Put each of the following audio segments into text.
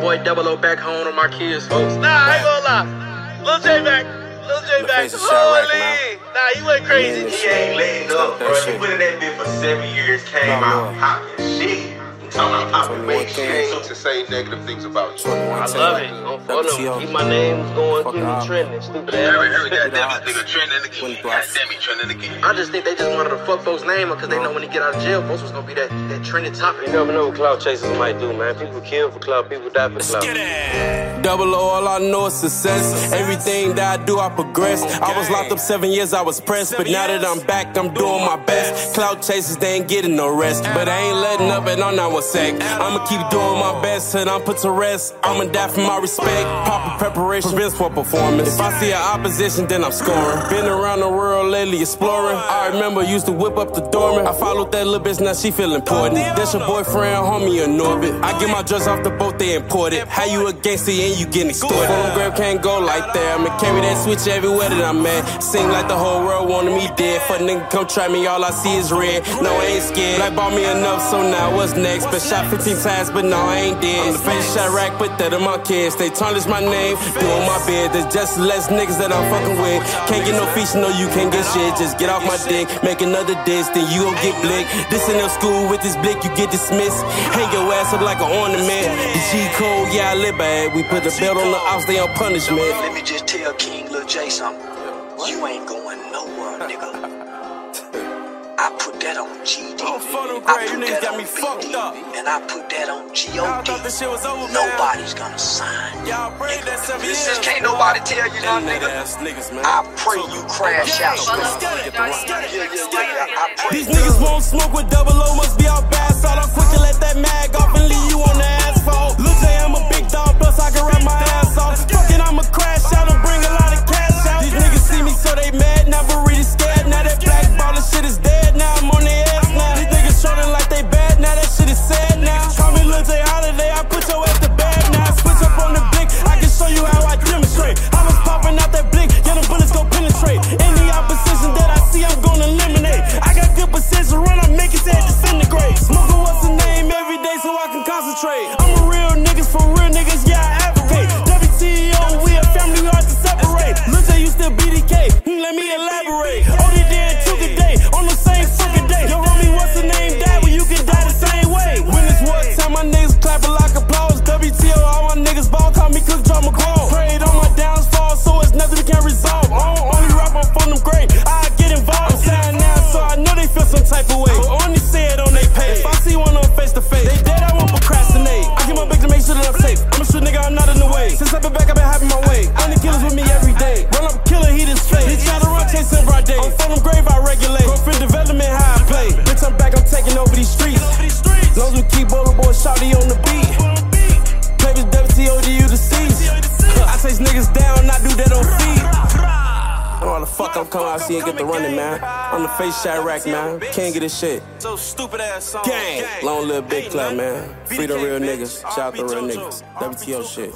boy Double O back home to Marquez, folks. Nah, I ain't gonna lie. Lil Jay back. Lil Jay back. face of Chiraq, man. Holy. Nah, he went crazy. Yeah, He ain't letting up, bro. He shit. put in that bit for seven years, came Nah, out man. Popping shit. Talking about popping 21 big King. shit. to say negative things about you. I love it. Don't follow Keep my names going Fuck through the trending. Stupid ass. heard that damn this nigga trending again. Twenty God plus. damn, he trending again. I just think they just wanted to fuck folks' name because they know when he get out of jail, folks was gonna be that, that trending topic. You never know what cloud chasers might do, man. People kill for cloud, people die for cloud. Double O, all I know is success. Everything that I do, I progress. I was locked up seven years, I was pressed. But now that I'm back, I'm doing my best. Cloud chasers, they ain't getting no rest. But I ain't letting up and I'm not one sec. I'ma keep doing my best and I'm put to rest. I'ma die for my respect. Proper preparation, prevents for performance. If I see an opposition, then I'm scoring. Been around the world lately exploring. I remember used to whip up the doorman. I followed that little bitch, now she feel important. That's your boyfriend, homie, or Norbit. I get my drugs off the boat, they imported. How you gangster and you getting extorted? Phone grab can't go like that. I'ma carry that switch everywhere that I'm at. Seem like the whole world wanted me dead. For nigga come try me, all I see is red. No, I ain't scared. Black bought me enough, so now what's next? Been shot 15 times, but no, I ain't dead. I'm the face Chiraq, put that in my kids. They tarnish my name, doing my bed. There's just less niggas that I'm fucking with. Can't get no feature, no, you can't get shit. Just get off my dick, make another diss, then you gon' get blick. This in your school with this blick, you get dismissed. Hang your ass up like an ornament. The G code, yeah, I live bad. We put the belt on the ops, they on punishment. Let me just tell King Lil Jay something. You ain't going nowhere, nigga. I put that on GD. Oh, I grade, you niggas got me fucked up. And I put that on thought this GOD. shit was over, man. Nobody's gonna sign. Y'all bring that seven This years. just can't nobody tell you nothing, nigga nigga. niggas, man. I pray you crash out. Follow. Yeah, yeah, yeah, yeah. I pray. These niggas won't smoke with double O, must be all bad. I'm Still BDK, hmm, let me elaborate. Only did took a day, on the same fucking day. Yo, homie, what's the name? Dad, well, you can die the same way. When it's war time, my niggas clapping like applause. WTO, all my niggas ball, call me Cook Drama Grown. Prayed on my downfall, so it's nothing we can resolve. I don't only rap on from them great, I get involved. I'm signed now, so I know they feel some type of way. But only say it on they page. If I see one on face to face, they dead, fuck I'm coming out, see and get the running, man. On the face Chiraq, man. Can't get this shit. So stupid ass song. Gang. Long live Big Club, man. Free the real niggas. Shout out the real niggas. WTO shit.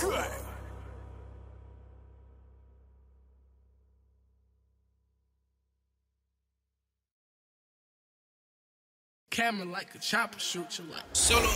Camera like a chopper shoot you like. Solo.